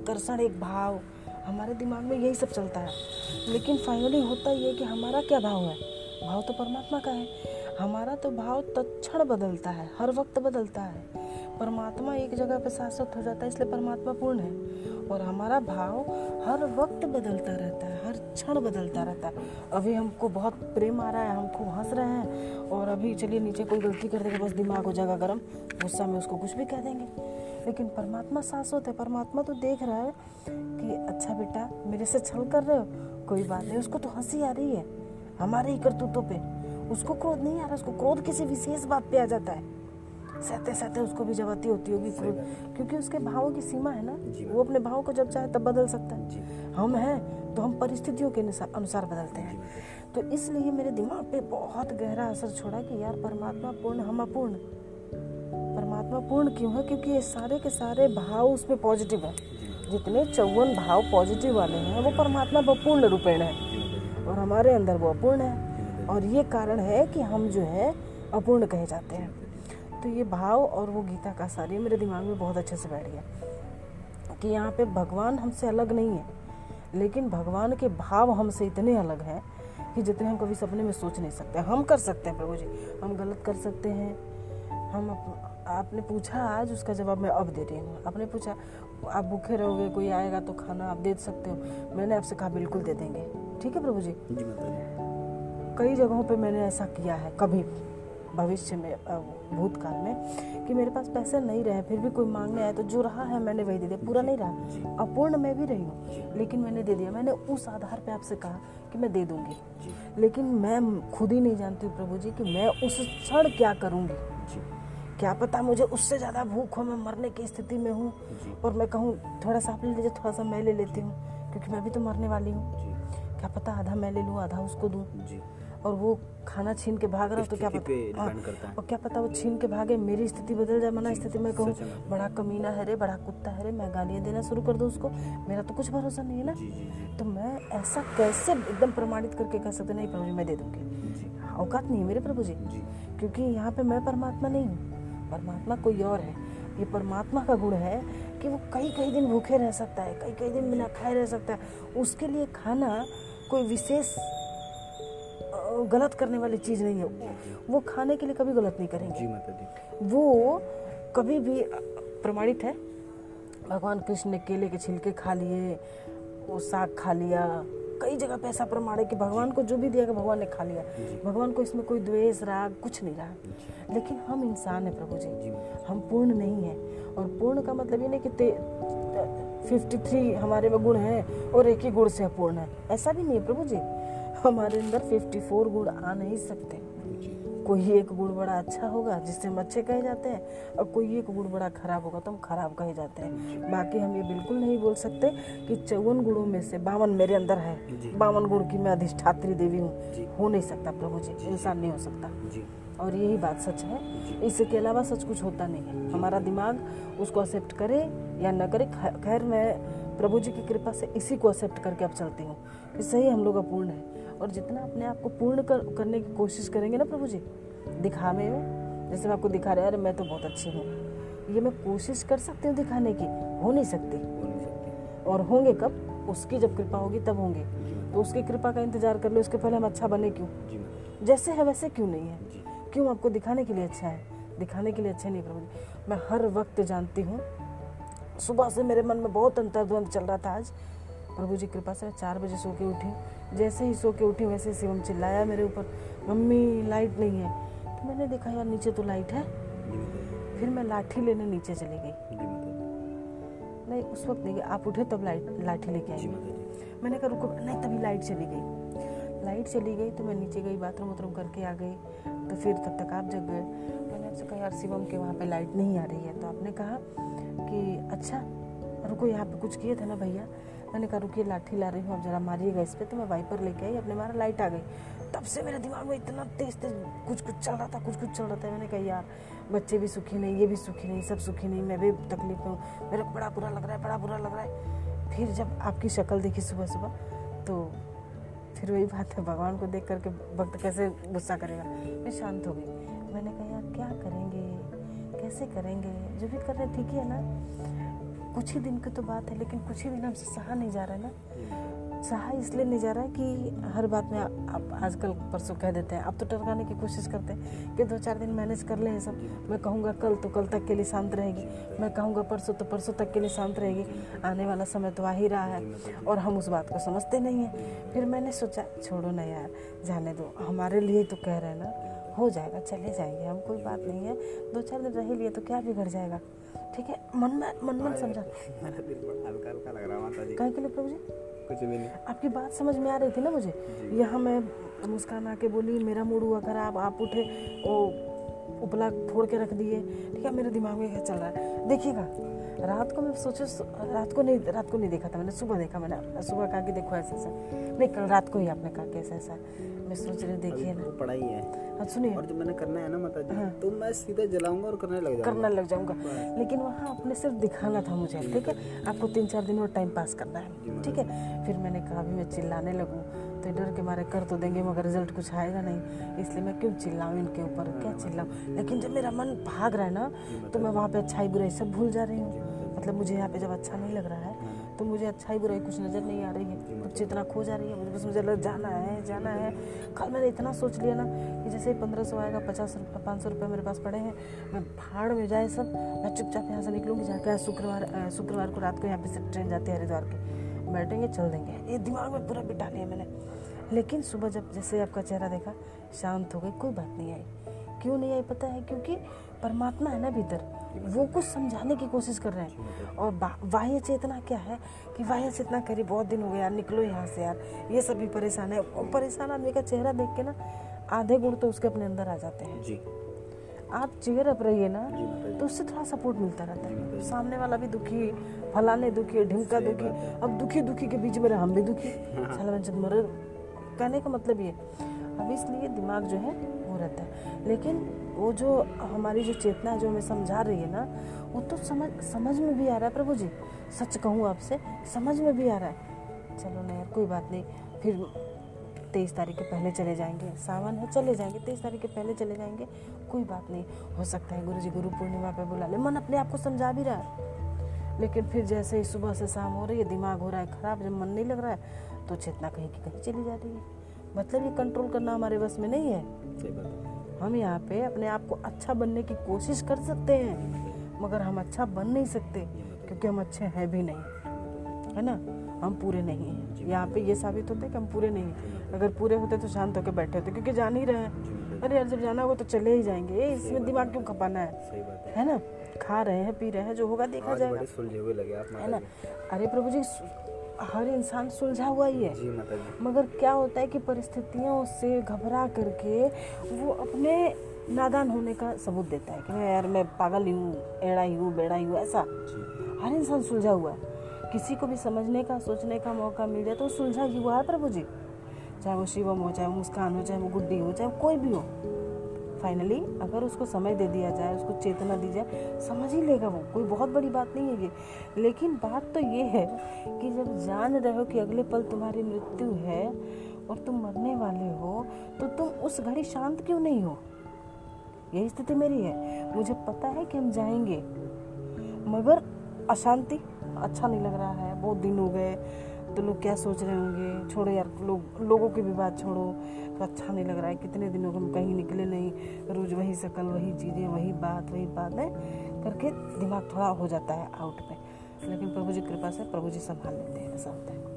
आकर्षण, एक भाव। हमारे दिमाग में यही सब चलता है। लेकिन फाइनली होता ये कि हमारा क्या भाव है? भाव तो परमात्मा का है। हमारा तो भाव तत्क्षण बदलता है, हर वक्त बदलता है। परमात्मा एक जगह पर शाश्वत हो जाता है, इसलिए परमात्मा पूर्ण है। और हमारा भाव हर वक्त बदलता रहता है, हर क्षण बदलता रहता है। अभी हमको बहुत प्रेम आ रहा है, हम खूब हंस रहे हैं। और अभी चलिए नीचे कोई गलती कर देगा बस दिमाग हो जाएगा गर्म, गुस्सा में उसको कुछ भी कह देंगे। लेकिन परमात्मा शाश्वत है परमात्मा तो देख रहा है कि अच्छा बेटा मेरे से छल कर रहे हो कोई बात नहीं उसको तो हँसी आ रही है हमारे ही करतूतों पे। उसको क्रोध नहीं आ रहा उसको क्रोध किसी विशेष बात पे आ जाता है। सहते सहते उसको भी जवाती होती होगी क्रोध क्योंकि उसके भावों की सीमा है ना वो अपने भाव को जब चाहे तब बदल सकता है। हम हैं तो हम परिस्थितियों के अनुसार बदलते हैं। तो इसलिए मेरे दिमाग पे बहुत गहरा असर छोड़ा कि यार परमात्मा पूर्ण हम अपूर्ण। परमात्मा पूर्ण क्यों है? क्योंकि ये सारे के सारे भाव उसमें पॉजिटिव है। जितने चौवन भाव पॉजिटिव वाले हैं, वो परमात्मा पूर्ण रूपेण है। और हमारे अंदर वो अपूर्ण है। और ये कारण है कि हम जो है, अपूर्ण कहे जाते हैं। तो ये भाव और वो गीता का सारी मेरे दिमाग में बहुत अच्छे से बैठ गया कि यहाँ पे भगवान हमसे अलग नहीं है। लेकिन भगवान के भाव हमसे इतने अलग हैं कि जितने हम कभी सपने में सोच नहीं सकते। हम कर सकते हैं प्रभु जी। हम गलत कर सकते हैं। हम आपने पूछा आज उसका जवाब मैं अब दे रही हूँ। आपने पूछा आप भूखे रहोगे कोई आएगा तो खाना आप दे सकते हो। मैंने आपसे कहा बिल्कुल दे देंगे। ठीक है प्रभु जी कई जगहों पे मैंने ऐसा किया है कभी भविष्य में भूतकाल में कि मेरे पास पैसे नहीं रहे फिर भी कोई मांगने आया तो जो रहा है मैंने वही दे दिया। पूरा नहीं रहा। अपूर्ण मैं भी रही हूँ लेकिन मैंने दे दिया। मैंने उस आधार पे आपसे कहा कि मैं दे दूँगी। लेकिन मैं खुद ही नहीं जानती हूँ प्रभु जी कि मैं उस क्षण क्या करूँगी। क्या पता मुझे उससे ज़्यादा भूख हो मैं मरने की स्थिति में हूँ। और मैं कहूँ थोड़ा सा आप ले लीजिए थोड़ा सा मैं ले लेती हूँ क्योंकि मैं भी तो मरने वाली हूँ। क्या पता आधा मैं ले लूँ आधा उसको दूँ। और वो खाना छीन के भाग रहा हो तो क्या पता हाँ, और क्या पता वो छीन के भागे मेरी स्थिति बदल जाए मना स्थिति में कहूँ बड़ा कमीना है रे बड़ा कुत्ता है रे मैं गालियाँ देना शुरू कर दूँ उसको। मेरा तो कुछ भरोसा नहीं है ना। तो मैं ऐसा कैसे एकदम प्रमाणित करके कह सकते नहीं प्रभु जी मैं दे दूँगी। औकात नहीं है मेरे प्रभु जी। क्योंकि यहाँ पे मैं परमात्मा नहीं हूँ। परमात्मा कोई और है। ये परमात्मा का गुण है कि वो कई कई दिन भूखे रह सकता है कई कई दिन बिना खाए रह सकता है। उसके लिए खाना कोई विशेष गलत करने वाली चीज़ नहीं है। वो खाने के लिए कभी गलत नहीं करेंगे। जी माता जी वो कभी भी प्रमाणित है। भगवान कृष्ण ने केले के छिलके खा लिए वो साग खा लिया कई जगह पे ऐसा प्रमाण है कि भगवान को जो भी दिया भगवान ने खा लिया। भगवान को इसमें कोई द्वेष राग कुछ नहीं रहा। लेकिन हम इंसान है प्रभु जी। हम पूर्ण नहीं है। और पूर्ण का मतलब ये नहीं कि फिफ्टी थ्री हमारे में गुण है और एक ही गुण से अपूर्ण है। ऐसा भी नहीं है प्रभु जी। हमारे अंदर 54 गुण आ नहीं सकते। कोई एक गुण बड़ा अच्छा होगा जिससे हम अच्छे कहे जाते हैं और कोई एक गुण बड़ा खराब होगा तो हम खराब कहे जाते हैं। बाकी हम ये बिल्कुल नहीं बोल सकते कि चौवन गुणों में से बावन मेरे अंदर है। बावन गुण की मैं अधिष्ठात्री देवी हूँ। हो नहीं सकता प्रभु जी इंसान नहीं हो सकता। और यही बात सच है। इसके अलावा सच कुछ होता नहीं है। हमारा दिमाग उसको एक्सेप्ट करे या न करे खैर मैं प्रभु जी की कृपा से इसी को एक्सेप्ट करके अब चलती हूँ। कि सही हम लोग अपूर्ण है। और जितना अपने आप को पूर्ण कर, करने की कोशिश करेंगे ना प्रभु जी दिखावे में जैसे मैं आपको दिखा रहा अरे मैं तो बहुत अच्छी हूँ। ये मैं कोशिश कर सकती हूँ दिखाने की हो नहीं सकती। और होंगे कब? उसकी जब कृपा होगी तब होंगे। तो उसकी कृपा का इंतज़ार कर लो उसके पहले हम अच्छा बने क्यों? जैसे है वैसे क्यों नहीं है? क्यों आपको दिखाने के लिए अच्छा है? दिखाने के लिए अच्छा नहीं प्रभु जी। मैं हर वक्त जानती हूँ। सुबह से मेरे मन में बहुत अंतर्द्वंद चल रहा था आज। प्रभु जी, कृपा से चार बजे सो के उठी। जैसे ही सो के उठी, वैसे शिवम चिल्लाया मेरे ऊपर, मम्मी, लाइट नहीं है। तो मैंने देखा, यार, नीचे तो लाइट है। फिर मैं लाठी लेने नीचे चली गई। नहीं, उस वक्त नहीं आप उठे तब लाइट, लाठी लेके आई। मैंने कहा, रुको, नहीं, तभी लाइट चली गई। लाइट चली गई तो मैं नीचे गई, बाथरूम वाथरूम करके आ गई। तो फिर तब तक आप जग गए। मैंने आपसे कहा, यार, शिवम के वहाँ पे लाइट नहीं आ रही है। तो आपने कहा कि अच्छा रुको यहाँ पे कुछ किए थे ना भैया? मैंने कहा, रुकिए, लाठी ला रही हूँ, आप जरा मारिएगा इस पर तो मैं वाइपर लेके आई, अपने मारा लाइट आ गई। तब से मेरे दिमाग में इतना तेज तेज कुछ कुछ चल रहा था, कुछ कुछ चल रहा था। मैंने कहा, यार, बच्चे भी सुखी नहीं, ये भी सुखी नहीं, सब सुखी नहीं, मैं भी तकलीफ़ में हूँ। मेरे को बड़ा बुरा लग रहा है, बड़ा बुरा लग रहा है। फिर जब आपकी शक्ल देखी सुबह सुबह तो फिर वही बात है, भगवान को देख करके वक्त कैसे गुस्सा करेगा। मैं शांत हो गई। मैंने कहा, यार, क्या करेंगे? कैसे करेंगे? जो भी कर रहे, ठीक ही है ना? कुछ ही दिन की तो बात है, लेकिन कुछ ही दिन हमसे सहा नहीं जा रहा है ना। सहा इसलिए नहीं जा रहा है कि हर बात में आप आजकल परसों कह देते हैं। आप तो टरकाने की कोशिश करते हैं कि दो चार दिन मैनेज कर ले सब। मैं कहूँगा कल तो कल तक के लिए शांत रहेगी। मैं कहूँगा परसों तो परसों तक के लिए शांत रहेगी। आने वाला समय तो आ ही रहा है और हम उस बात को समझते नहीं हैं। फिर मैंने सोचा, छोड़ो ना यार, जाने दो। हमारे लिए तो कह रहे हैं ना, हो जाएगा, चले जाएँगे। हम कोई बात नहीं है। दो चार दिन रह लिए तो क्या बिगड़ जाएगा? ठीक है मन में मन मन समझा। मेरा दिल बड़ा हल्का हल्का लग रहा है माता जी कहीं के लिए प्रभु जी? कुछ भी नहीं। आपकी बात समझ में आ रही थी ना मुझे? यहाँ मैं मुस्कान आके बोली मेरा मूड हुआ खराब आप उठे वो उपला फोड़ के रख दिए। ठीक है मेरे दिमाग में क्या चल रहा है? देखिएगा रात को मैं सोचे रात को नहीं रात को नहीं देखा था मैंने सुबह देखा मैंने। सुबह कहा कि देखो ऐसा ऐसा। नहीं कल रात को ही आपने कहा कि ऐसा ऐसा। मैं सोच रही हूँ, देखिए ना। पढ़ाई है। हाँ सुनिए। और जो मैंने करना है ना माता जी तो मैं सीधा जलाऊँगा और करने लग जाऊँगा। करने लग जाऊँगा। लेकिन वहाँ आपने सिर्फ़ दिखाना था मुझे ठीक है? आपको तीन चार दिन और टाइम पास करना है ठीक है? फिर मैंने कहा अभी मैं चिल्लाने लगूँ तो डर के मारे कर तो देंगे मगर रिज़ल्ट कुछ आएगा नहीं। इसलिए मैं क्यों चिल्लाऊँ इनके ऊपर? क्या चिल्लाऊँ? लेकिन जब मेरा मन भाग रहा है ना तो मैं वहाँ पे अच्छाई बुराई सब भूल जा रही हूँ। मतलब मुझे यहाँ पे जब अच्छा नहीं लग रहा है तो मुझे अच्छाई बुराई कुछ नज़र नहीं आ रही है। कुछ चेतना खो जा रही है मुझे बस मुझे लग जाना है जाना है। कल मैंने इतना सोच लिया ना कि जैसे पंद्रह सौ आएगा पचास रुपये पाँच सौ रुपये मेरे पास पड़े हैं मैं भाड़ में जाए सब मैं चुपचाप यहाँ से निकलूँगी जाकर शुक्रवार शुक्रवार को रात को यहाँ पे से ट्रेन जाती है हरिद्वार की। बैठेंगे चल देंगे। ये दिमाग में पूरा बिठा लिया मैंने। लेकिन सुबह जब जैसे आपका चेहरा देखा शांत हो गई कोई बात नहीं आई। क्यों नहीं आई पता है? क्योंकि परमात्मा है ना भीतर। वो कुछ समझाने की कोशिश कर रहे हैं। और बाह्य चेतना क्या है कि बाह्य चेतना करी बहुत दिन हो गया यार निकलो यहाँ से यार। ये सभी परेशान है। और परेशान आदमी का चेहरा देख के ना आधे गुण तो उसके अपने अंदर आ जाते हैं। जी। आप चेयर अप रहिए ना तो उससे थोड़ा सपोर्ट मिलता रहता है। सामने वाला भी दुखी फलाने दुखी ढिमका दुखी। अब दुखी दुखी के बीच में हम भी दुखी। साला बंचत मर कहने का मतलब ये इसलिए दिमाग जो है, वो रहता है। लेकिन वो जो हमारी जो चेतना जो हमें समझा रही है ना, वो तो समझ समझ में भी आ रहा है प्रभु जी। सच कहूँ आपसे, समझ में भी आ रहा है। चलो ना यार, कोई बात नहीं। फिर तेईस तारीख के पहले चले जाएँगे। सावन है, चले जाएँगे। तेईस तारीख के पहले चले जाएँगे। कोई बात नहीं, हो सकता है गुरु जी गुरु पूर्णिमा पर बुला ले। मन अपने आप को समझा भी रहा है। लेकिन फिर जैसे ही सुबह से शाम हो रही है, दिमाग हो रहा है खराब, जब मन नहीं लग रहा है तो चेतना कहीं की कहीं चली जा रही है। मतलब ये कंट्रोल करना हमारे बस में नहीं है। सही बात है। हम यहाँ पे अपने आप को अच्छा बनने की कोशिश कर सकते हैं मगर हम अच्छा बन नहीं सकते क्योंकि हम अच्छे हैं भी नहीं। है ना? हम पूरे नहीं हैं। यहाँ पे ये साबित होता है कि हम पूरे नहीं हैं। अगर पूरे होते तो शांत होकर बैठे होते क्योंकि जान ही रहे हैं। अरे यार जब जाना होगा तो चले ही जाएँगे। ये इसमें दिमाग क्यों खपाना है? है। ना? खा रहे हैं पी रहे हैं जो होगा देखा जाएगा। है ना? अरे प्रभु जी हर इंसान सुलझा हुआ ही है। जी माता जी मगर क्या होता है कि परिस्थितियों से घबरा करके वो अपने नादान होने का सबूत देता है कि मैं यार मैं पागल ही हूँ एड़ा ही हूँ बेड़ा ही हूँ ऐसा। हर इंसान सुलझा हुआ है। किसी को भी समझने का सोचने का मौका मिल जाए तो सुलझा ही हुआ है प्रभु जी। चाहे वो शिवम हो चाहे वो मुस्कान हो चाहे वो गुड्डी हो चाहे वो कोई भी हो। फाइनली अगर उसको समय दे दिया जाए, उसको चेतना दी जाए, समझ ही लेगा वो। कोई बहुत बड़ी बात नहीं है ये। लेकिन बात तो ये है कि जब जान रहे हो कि अगले पल तुम्हारी मृत्यु है और तुम मरने वाले हो तो तुम उस घड़ी शांत क्यों नहीं हो? यही स्थिति मेरी है। मुझे पता है कि हम जाएँगे, मगर अशांति अच्छा नहीं लग रहा है। बहुत दिन हो गए तो लोग क्या सोच रहे होंगे? छोड़ो यार, लोग, लोगों की भी बात छोड़ो तो अच्छा नहीं लग रहा है। कितने दिनों के हम कहीं निकले नहीं, रोज वही शकल, वही चीज़ें, वही बात वही बात करके दिमाग थोड़ा हो जाता है आउट में लेकिन प्रभु जी कृपा से प्रभु जी संभाल लेते हैं, ऐसा होता है।